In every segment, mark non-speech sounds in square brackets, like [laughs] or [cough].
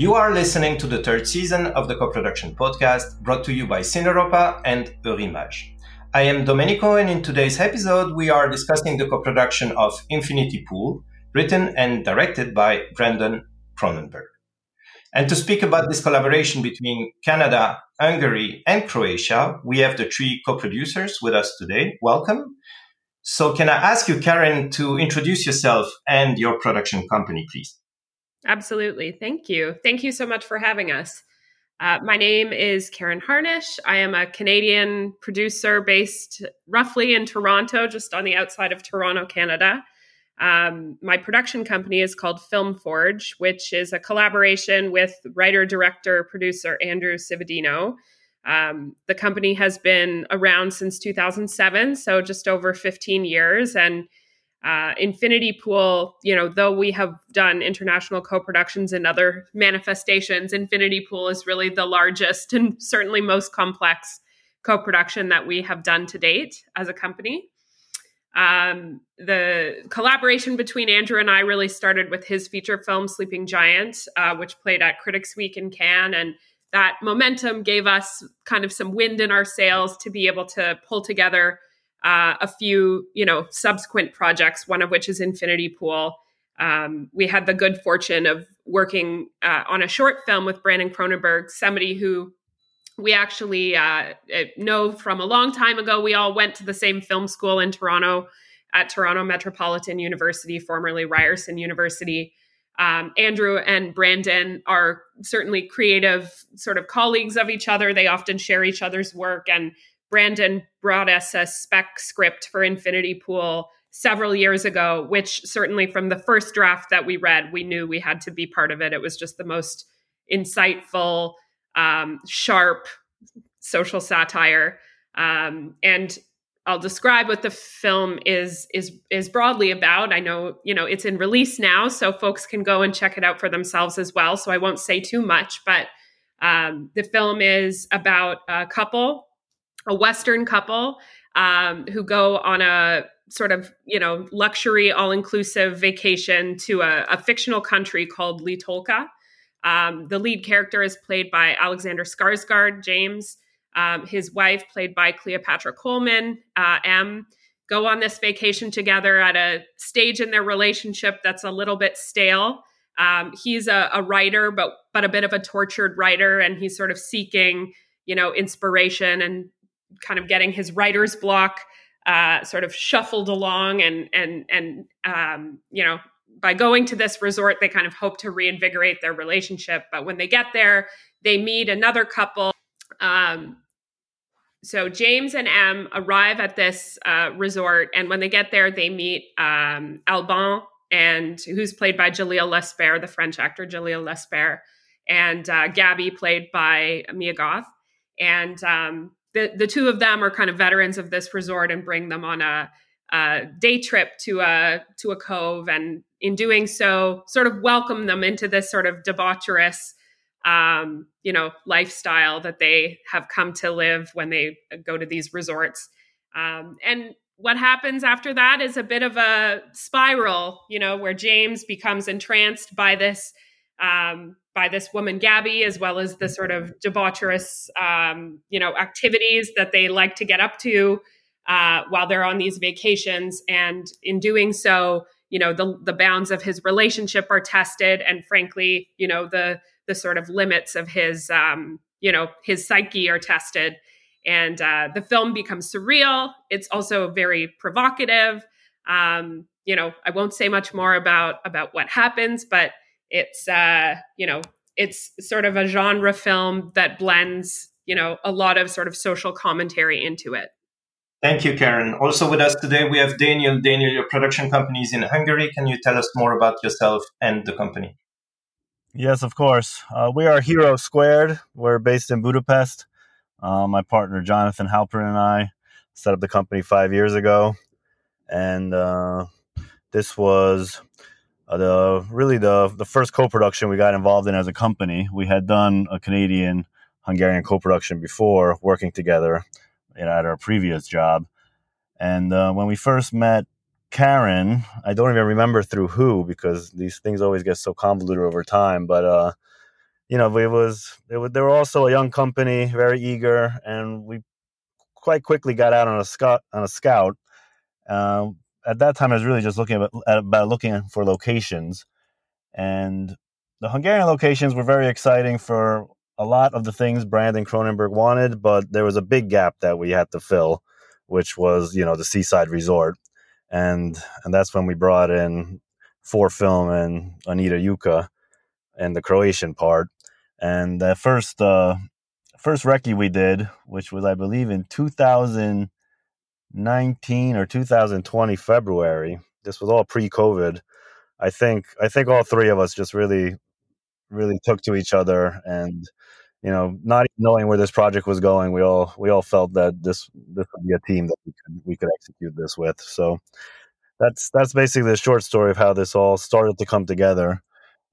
You are listening to the third season of the co-production podcast brought to you by Cineuropa and Eurimage. I am Domenico and in today's episode we are discussing the co-production of Infinity Pool, written and directed by Brandon Cronenberg. And to speak about this collaboration between Canada, Hungary, and Croatia, we have the three co-producers with us today. Welcome. So can I ask you, Karen, to introduce yourself and your production company, please? Absolutely. Thank you. Thank you so much for having us. Uh, my name is Karen Harnisch. I am a Canadian producer based roughly in Toronto, just on the outside of Toronto, Canada. Um, my production company is called Film Forge, which is a collaboration with writer, director, producer Andrew Cividino. Um, the company has been around since 2007, so just over 15 years. And uh, Infinity Pool, you know, though we have done international co productions and other manifestations, Infinity Pool is really the largest and certainly most complex co production that we have done to date as a company. Um, the collaboration between Andrew and I really started with his feature film, Sleeping Giant, uh, which played at Critics Week in Cannes. And that momentum gave us kind of some wind in our sails to be able to pull together uh, a few, you know, subsequent projects. One of which is Infinity Pool. Um, we had the good fortune of working uh, on a short film with Brandon Cronenberg, somebody who we actually uh, know from a long time ago. We all went to the same film school in Toronto at Toronto Metropolitan University, formerly Ryerson University. Um, Andrew and Brandon are certainly creative sort of colleagues of each other. They often share each other's work and Brandon brought us a spec script for Infinity Pool several years ago, which certainly from the first draft that we read, we knew we had to be part of it. It was just the most insightful, um, sharp social satire. Um, and I'll describe what the film is is is broadly about. I know you know it's in release now, so folks can go and check it out for themselves as well. So I won't say too much, but um, the film is about a couple a Western couple um, who go on a sort of you know luxury all inclusive vacation to a, a, fictional country called Li Tolqa. Um, the lead character is played by Alexander Skarsgård, James. Um, his wife, played by Cleopatra Coleman, uh, Em, go on this vacation together at a stage in their relationship that's a little bit stale. Um, he's a, a writer, but but a bit of a tortured writer, and he's sort of seeking you know inspiration and kind of getting his writer's block uh, sort of shuffled along and and and um, you know by going to this resort they kind of hope to reinvigorate their relationship. But when they get there they meet another couple. Um, so james and Em arrive at this uh, resort and when they get there they meet um, alban and who's played by Jalil Lespert the french actor Jalil Lespert and uh, gabby played by mia goth. And um, the the two of them are kind of veterans of this resort and bring them on a, a day trip to a to a cove, and in doing so, sort of welcome them into this sort of debaucherous, um, you know, lifestyle that they have come to live when they go to these resorts. Um, and what happens after that is a bit of a spiral, you know, where James becomes entranced by this um, by this woman Gabby, as well as the sort of debaucherous, um, you know, activities that they like to get up to uh, while they're on these vacations. And in doing so, you know, the the bounds of his relationship are tested, and frankly, you know, the the sort of limits of his, um, you know, his psyche are tested. And uh, the film becomes surreal. It's also very provocative. Um, you know, I won't say much more about about what happens, but it's uh, you know, it's sort of a genre film that blends, you know, a lot of sort of social commentary into it. Thank you, Karen. Also with us today, we have Daniel. Daniel, your production company is in Hungary. Can you tell us more about yourself and the company? Yes, of course. Uh, we are Hero Squared. We're based in Budapest. Uh, my partner Jonathan Halpern and I set up the company five years ago, and uh, this was uh, the really the the first co-production we got involved in as a company. We had done a Canadian Hungarian co-production before, working together, you know, at our previous job. And uh, when we first met Karen, I don't even remember through who because these things always get so convoluted over time. But uh, you know, it was, it was they were also a young company, very eager, and we quite quickly got out on a scout on a scout. Uh, at that time, I was really just looking at, about looking for locations, and the Hungarian locations were very exciting for a lot of the things Brandon Cronenberg wanted, but there was a big gap that we had to fill, which was you know the seaside resort, and and that's when we brought in 4Film and Anita Juka, and the Croatian part, and the first uh, first recce we did, which was I believe in 2019 or 2020 February. This was all pre-COVID. I think I think all three of us just really really took to each other and you know not knowing where this project was going we all we all felt that this this would be a team that we could we could execute this with so that's that's basically the short story of how this all started to come together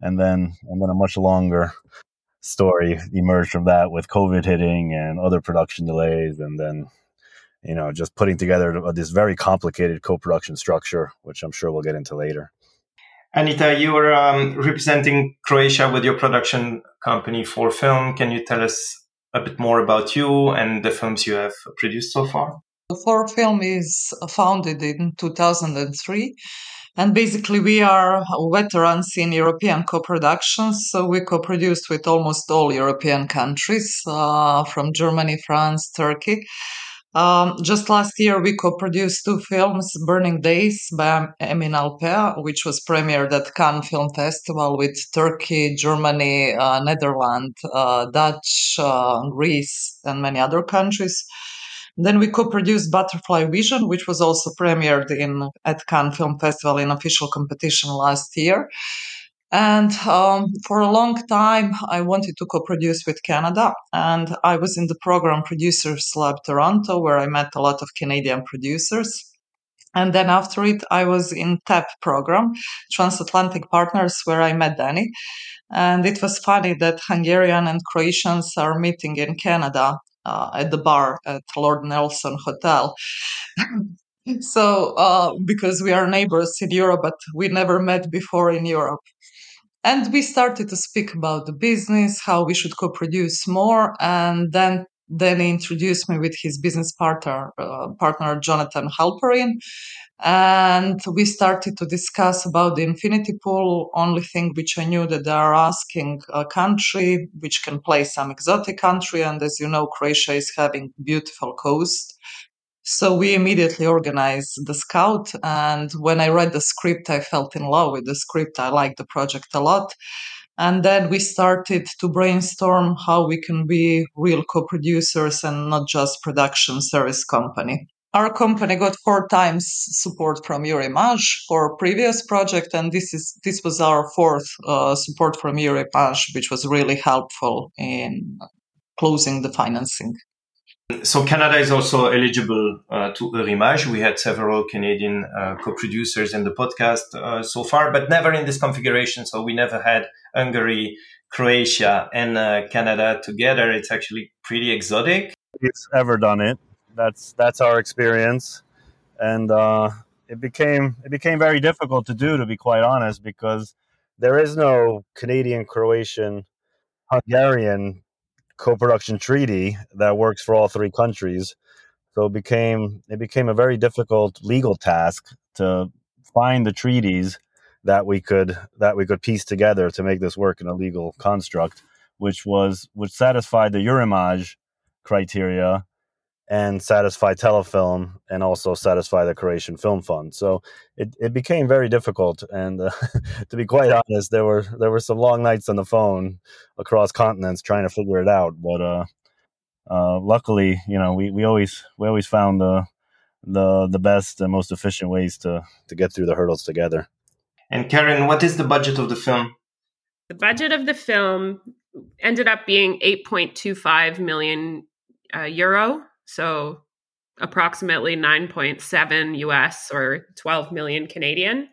and then and then a much longer story emerged from that with covid hitting and other production delays and then you know just putting together this very complicated co-production structure which i'm sure we'll get into later Anita, you are um, representing Croatia with your production company 4Film. Can you tell us a bit more about you and the films you have produced so far? 4Film is founded in 2003. And basically, we are veterans in European co productions. So we co produced with almost all European countries uh, from Germany, France, Turkey. Um, just last year, we co-produced two films, "Burning Days" by Emin Alper, which was premiered at Cannes Film Festival with Turkey, Germany, uh, Netherlands, uh, Dutch, uh, Greece, and many other countries. Then we co-produced Butterfly Vision, which was also premiered in at Cannes Film Festival in official competition last year. And um, for a long time, I wanted to co produce with Canada. And I was in the program Producers Lab Toronto, where I met a lot of Canadian producers. And then after it, I was in TAP program, Transatlantic Partners, where I met Danny. And it was funny that Hungarian and Croatians are meeting in Canada uh, at the bar at Lord Nelson Hotel. [laughs] so, uh, because we are neighbors in Europe, but we never met before in Europe. And we started to speak about the business, how we should co-produce more, and then then he introduced me with his business partner, uh, partner Jonathan Halperin, and we started to discuss about the infinity pool. Only thing which I knew that they are asking a country which can play some exotic country, and as you know, Croatia is having beautiful coast so we immediately organized the scout. And when I read the script, I felt in love with the script. I liked the project a lot. And then we started to brainstorm how we can be real co-producers and not just production service company. Our company got four times support from Eurimage for previous project, and this is this was our fourth uh, support from Eurimage, which was really helpful in closing the financing. So Canada is also eligible uh, to Eurimage. We had several Canadian uh, co-producers in the podcast uh, so far, but never in this configuration. So we never had Hungary, Croatia, and uh, Canada together. It's actually pretty exotic. It's ever done it. That's that's our experience, and uh, it became it became very difficult to do, to be quite honest, because there is no Canadian, Croatian, Hungarian co-production treaty that works for all three countries. So it became it became a very difficult legal task to find the treaties that we could that we could piece together to make this work in a legal construct, which was which satisfied the Eurimage criteria and satisfy Telefilm and also satisfy the Croatian Film Fund. So it, it became very difficult. And uh, [laughs] to be quite honest, there were there were some long nights on the phone across continents trying to figure it out. But uh, uh, luckily, you know, we, we always we always found the the the best and most efficient ways to to get through the hurdles together. And Karen, what is the budget of the film? The budget of the film ended up being 8.25 million uh, euro so approximately 9.7 US or 12 million Canadian.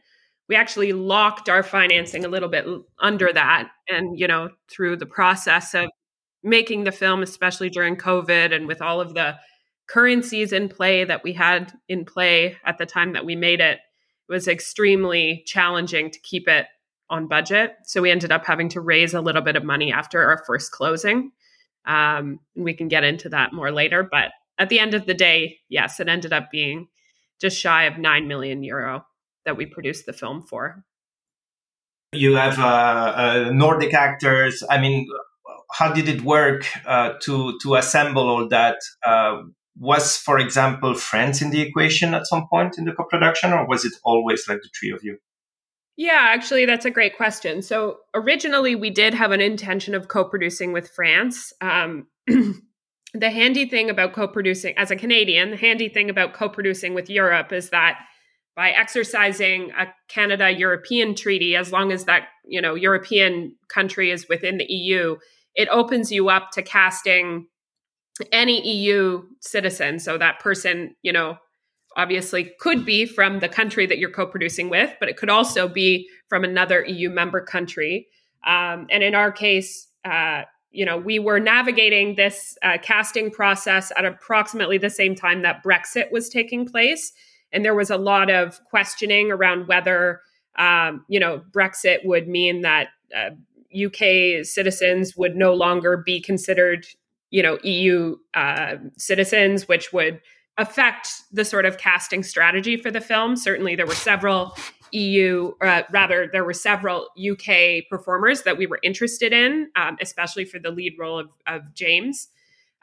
We actually locked our financing a little bit under that. And, you know, through the process of making the film, especially during COVID and with all of the currencies in play that we had in play at the time that we made it, it was extremely challenging to keep it on budget. So we ended up having to raise a little bit of money after our first closing. Um, we can get into that more later. But at the end of the day, yes, it ended up being just shy of 9 million euro that we produced the film for. You have uh, uh, Nordic actors. I mean, how did it work uh, to to assemble all that? Uh, was, for example, France in the equation at some point in the co-production, or was it always like the three of you? Yeah, actually, that's a great question. So originally, we did have an intention of co-producing with France. Um, [clears throat] the handy thing about co-producing, as a Canadian, the handy thing about co-producing with Europe is that by exercising a Canada European treaty, as long as that you know European country is within the EU, it opens you up to casting any EU citizen. So that person, you know, obviously could be from the country that you're co-producing with, but it could also be from another EU member country. Um, and in our case, uh, you know, we were navigating this uh, casting process at approximately the same time that Brexit was taking place, and there was a lot of questioning around whether, um, you know, Brexit would mean that uh, UK citizens would no longer be considered, you know, EU uh, citizens, which would affect the sort of casting strategy for the film. Certainly, there were several EU, uh, rather, there were several UK performers that we were interested in, um, especially for the lead role of, of James.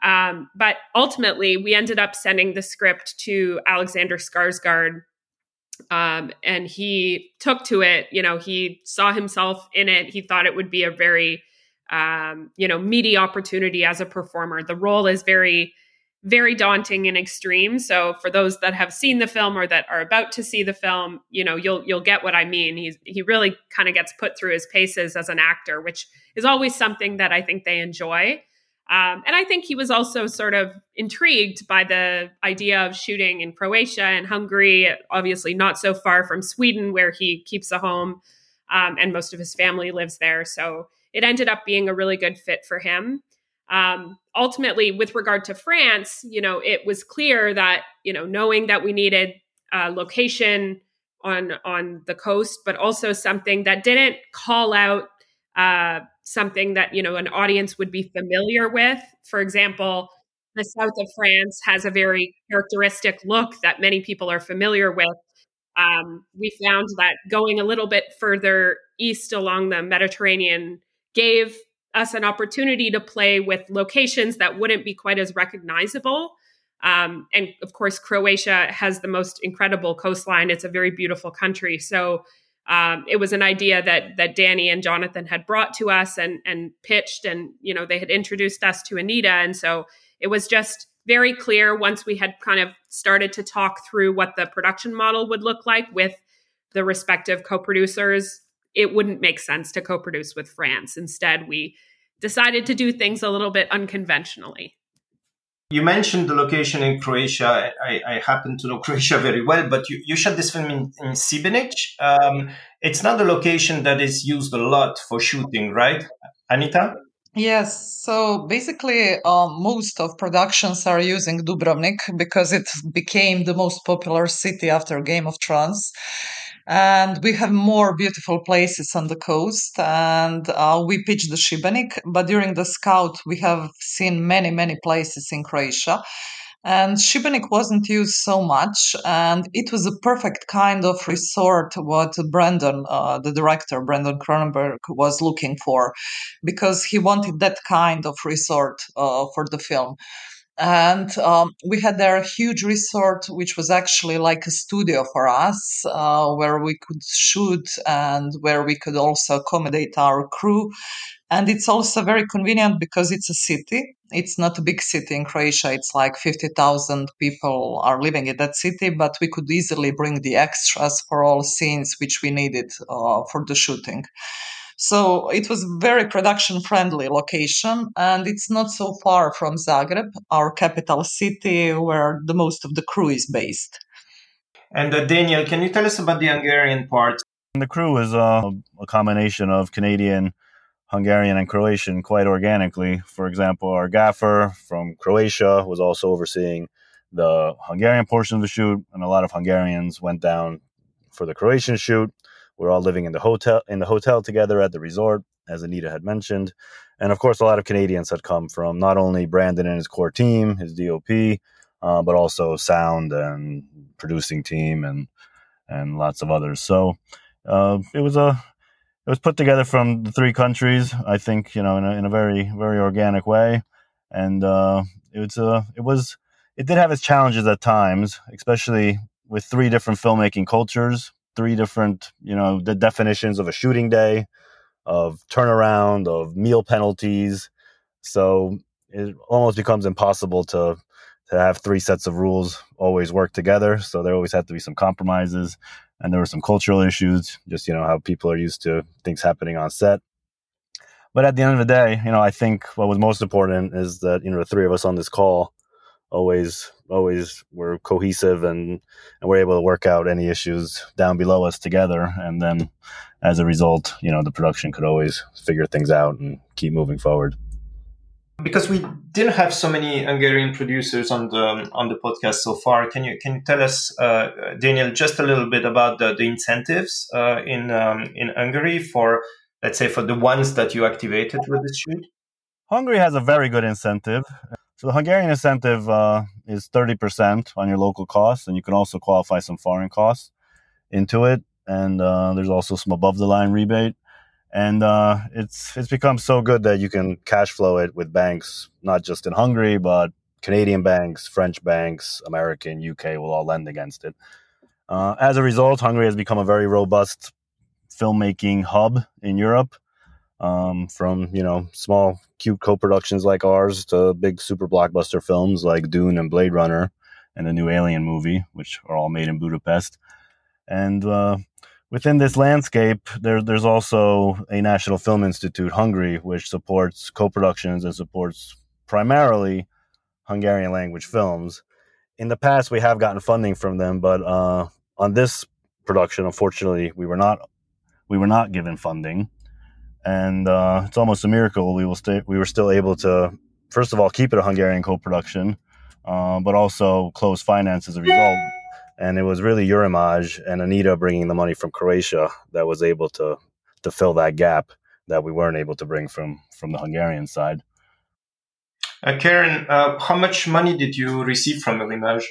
Um, but ultimately, we ended up sending the script to Alexander Skarsgård, um, and he took to it. You know, he saw himself in it. He thought it would be a very, um, you know, meaty opportunity as a performer. The role is very, very daunting and extreme. So for those that have seen the film or that are about to see the film, you know, you'll you'll get what I mean. He's he really kind of gets put through his paces as an actor, which is always something that I think they enjoy. Um, and I think he was also sort of intrigued by the idea of shooting in Croatia and Hungary, obviously not so far from Sweden, where he keeps a home um, and most of his family lives there. So it ended up being a really good fit for him. Um, ultimately, with regard to France, you know, it was clear that you know, knowing that we needed a location on on the coast, but also something that didn't call out uh, something that you know an audience would be familiar with. For example, the south of France has a very characteristic look that many people are familiar with. Um, we found that going a little bit further east along the Mediterranean gave us an opportunity to play with locations that wouldn't be quite as recognizable. Um, and of course, Croatia has the most incredible coastline. It's a very beautiful country. So um, it was an idea that that Danny and Jonathan had brought to us and and pitched, and you know they had introduced us to Anita, and so it was just very clear once we had kind of started to talk through what the production model would look like with the respective co-producers it wouldn't make sense to co-produce with France instead we decided to do things a little bit unconventionally you mentioned the location in Croatia. I, I happen to know [laughs] Croatia very well, but you, you shot this film in, in Šibenik. Um, it's not a location that is used a lot for shooting, right, Anita? Yes, so basically, uh, most of productions are using Dubrovnik because it became the most popular city after Game of Thrones and we have more beautiful places on the coast and uh, we pitched the Šibenik but during the scout we have seen many many places in Croatia. And Šibenik wasn't used so much and it was a perfect kind of resort what Brandon uh, the director Brandon Cronenberg was looking for because he wanted that kind of resort uh, for the film and um, we had there a huge resort which was actually like a studio for us uh, where we could shoot and where we could also accommodate our crew. And it's also very convenient because it's a city. It's not a big city in croatia. It's like 50000 people are living in that city but we could easily bring the extras for all scenes which we needed uh, for the shooting so it was very production friendly location and it's not so far from Zagreb, our capital city where the most of the crew is based. And uh, Daniel, can you tell us about the Hungarian part? The crew is uh, a combination of Canadian, Hungarian, and Croatian quite organically. For example, our gaffer from Croatia was also overseeing the Hungarian portion of the shoot, and a lot of Hungarians went down for the Croatian shoot we're all living in the hotel in the hotel together at the resort, as Anita had mentioned, and of course, a lot of Canadians had come from not only Brandon and his core team, his DOP, uh, but also sound and producing team and and lots of others. So uh, it was a it was put together from the three countries. I think you know in a, in a very very organic way, and uh, was uh, it was it did have its challenges at times, especially with three different filmmaking cultures, three different you know the definitions of a shooting day, of turnaround, of meal penalties. So it almost becomes impossible to to have three sets of rules always work together. So there always had to be some compromises, and there were some cultural issues, just you know how people are used to things happening on set. But at the end of the day, you know, I think what was most important is that you know the three of us on this call always always were cohesive and and we're able to work out any issues down below us together and then as a result you know the production could always figure things out and keep moving forward because we didn't have so many Hungarian producers on the on the podcast so far, can you can you tell us, uh, Daniel, just a little bit about the, the incentives uh, in um, in Hungary for, let's say, for the ones that you activated with the shoot? Hungary has a very good incentive. So the Hungarian incentive uh, is thirty percent on your local costs, and you can also qualify some foreign costs into it. And uh, there's also some above the line rebate and uh, it's it's become so good that you can cash flow it with banks, not just in Hungary, but Canadian banks, French banks, American, UK will all lend against it. Uh, as a result, Hungary has become a very robust filmmaking hub in Europe. Um, from you know small cute co-productions like ours to big super blockbuster films like Dune and Blade Runner and the new Alien movie, which are all made in Budapest. And uh, Within this landscape, there, there's also a National Film Institute, Hungary, which supports co productions and supports primarily Hungarian language films. In the past, we have gotten funding from them, but uh, on this production, unfortunately, we were not we were not given funding, and uh, it's almost a miracle we will stay we were still able to first of all keep it a Hungarian co-production, uh, but also close finance as a result and it was really Eurimage and Anita bringing the money from Croatia that was able to to fill that gap that we weren't able to bring from from the Hungarian side. Uh, Karen, uh, how much money did you receive from Eurimage?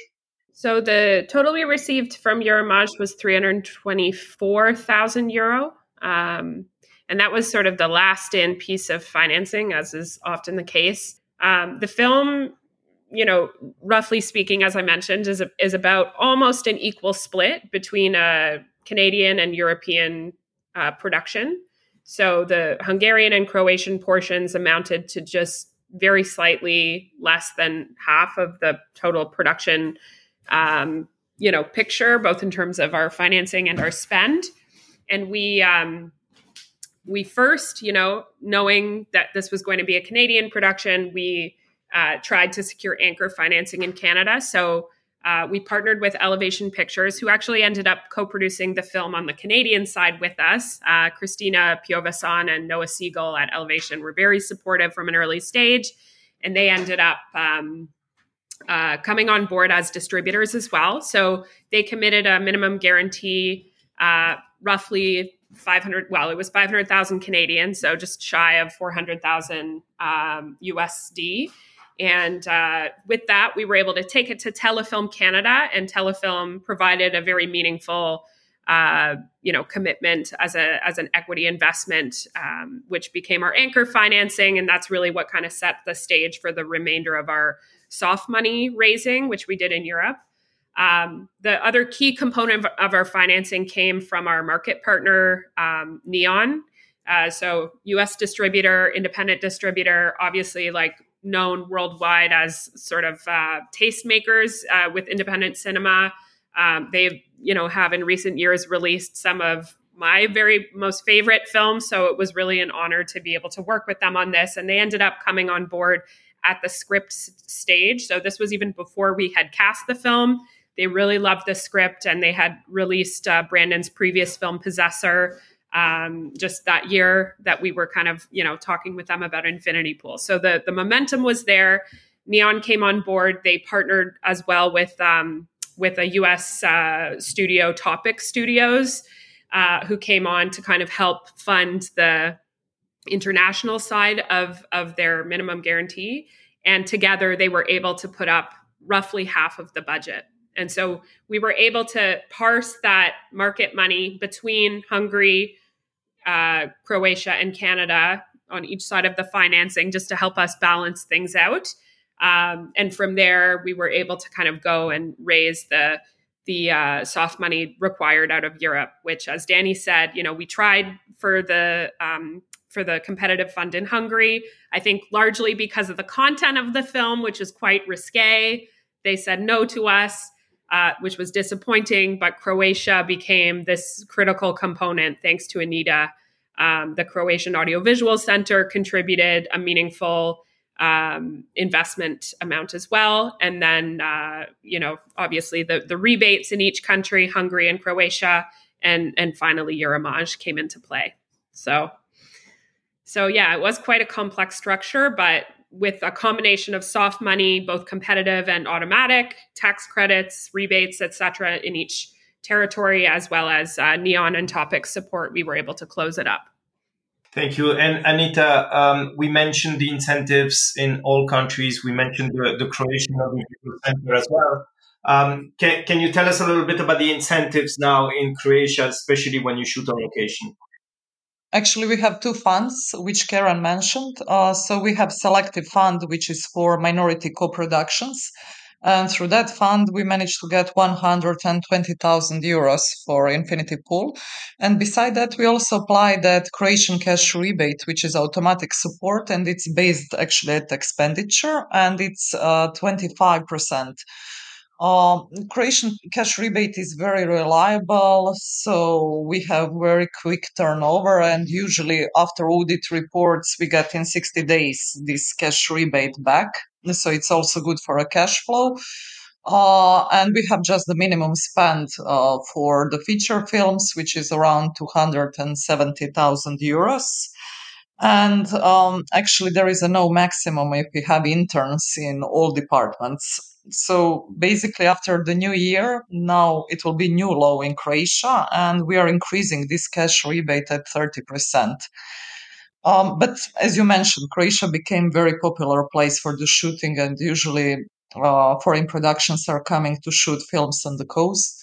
So the total we received from Eurimage was 324,000 euro. Um, and that was sort of the last in piece of financing, as is often the case. Um, the film you know, roughly speaking, as I mentioned, is a, is about almost an equal split between a Canadian and European uh, production. So the Hungarian and Croatian portions amounted to just very slightly less than half of the total production, um, you know, picture, both in terms of our financing and our spend. And we um, we first, you know, knowing that this was going to be a Canadian production, we uh, tried to secure anchor financing in Canada. So uh, we partnered with Elevation Pictures, who actually ended up co producing the film on the Canadian side with us. Uh, Christina Piovesan and Noah Segal at Elevation were very supportive from an early stage, and they ended up. Um, uh, coming on board as distributors as well. So they committed a minimum guarantee, uh, roughly 500 well it was 500,000 Canadian so just shy of 400,000 um, USD and uh, with that, we were able to take it to Telefilm Canada, and Telefilm provided a very meaningful, uh, you know, commitment as a as an equity investment, um, which became our anchor financing, and that's really what kind of set the stage for the remainder of our soft money raising, which we did in Europe. Um, the other key component of, our financing came from our market partner, um, Neon. Uh, so, U.S. distributor, independent distributor, obviously, like known worldwide as sort of uh, tastemakers uh, with independent cinema. Um, they, you know, have in recent years released some of my very most favorite films. So it was really an honor to be able to work with them on this. And they ended up coming on board at the script stage. So this was even before we had cast the film. They really loved the script and they had released uh, Brandon's previous film, Possessor, um, just that year that we were kind of you know talking with them about infinity pool. So the the momentum was there. Neon came on board. They partnered as well with um, with a us uh, studio topic studios uh, who came on to kind of help fund the international side of of their minimum guarantee. And together they were able to put up roughly half of the budget and so we were able to parse that market money between hungary uh, croatia and canada on each side of the financing just to help us balance things out um, and from there we were able to kind of go and raise the the uh, soft money required out of Europe, which, as Danny said, you know, we tried for the um, for the competitive fund in Hungary. I think largely because of the content of the film, which is quite risque. They said no to us, uh, which was disappointing. But Croatia became this critical component thanks to Anita. Um, the Croatian Audiovisual Center contributed a meaningful um, investment amount as well. And then, uh, you know, obviously the, the rebates in each country, Hungary and Croatia, and and finally Eurimage came into play. So, so yeah, it was quite a complex structure, but with a combination of soft money, both competitive and automatic, tax credits, rebates, etc., in each territory, as well as uh, neon and topic support, we were able to close it up. Thank you. And Anita, um, we mentioned the incentives in all countries. We mentioned the, the Croatian Audiovisual Center as well. Um, can, can you tell us a little bit about the incentives now in Croatia, especially when you shoot on location? Actually, we have two funds, which Karen mentioned. Uh, so we have Selective Fund, which is for minority co-productions. And through that fund, we managed to get 120,000 euros for Infinity Pool. And beside that, we also apply that Croatian cash rebate, which is automatic support, and it's based actually at expenditure, and it's uh, 25%. Um, Croatian cash rebate is very reliable, so we have very quick turnover, and usually after audit reports, we get in 60 days this cash rebate back. So it's also good for a cash flow. Uh, and we have just the minimum spend uh, for the feature films, which is around 270,000 euros. And um, actually, there is a no maximum if we have interns in all departments. So basically, after the new year, now it will be new law in Croatia, and we are increasing this cash rebate at 30%. Um, but as you mentioned, Croatia became very popular place for the shooting, and usually uh, foreign productions are coming to shoot films on the coast.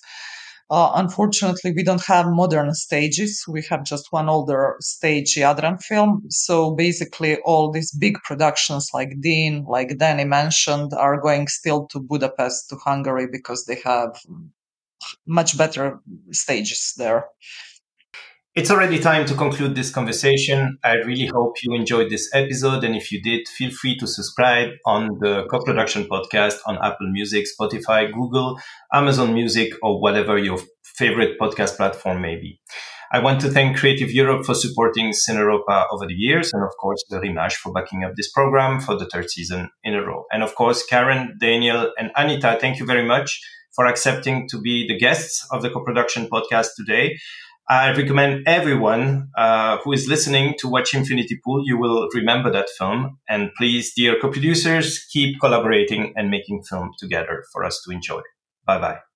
Uh, unfortunately, we don't have modern stages. We have just one older stage, Jadran film. So basically, all these big productions like Dune, like Danny mentioned, are going still to Budapest, to Hungary, because they have much better stages there. It's already time to conclude this conversation. I really hope you enjoyed this episode. And if you did, feel free to subscribe on the co production podcast on Apple Music, Spotify, Google, Amazon Music, or whatever your favorite podcast platform may be. I want to thank Creative Europe for supporting Cineuropa over the years, and of course, Eurimage for backing up this program for the third season in a row. And of course, Karen, Daniel, and Anita, thank you very much for accepting to be the guests of the co-production podcast today. I recommend everyone uh, who is listening to watch Infinity Pool. You will remember that film. And please, dear co producers, keep collaborating and making film together for us to enjoy. Bye bye.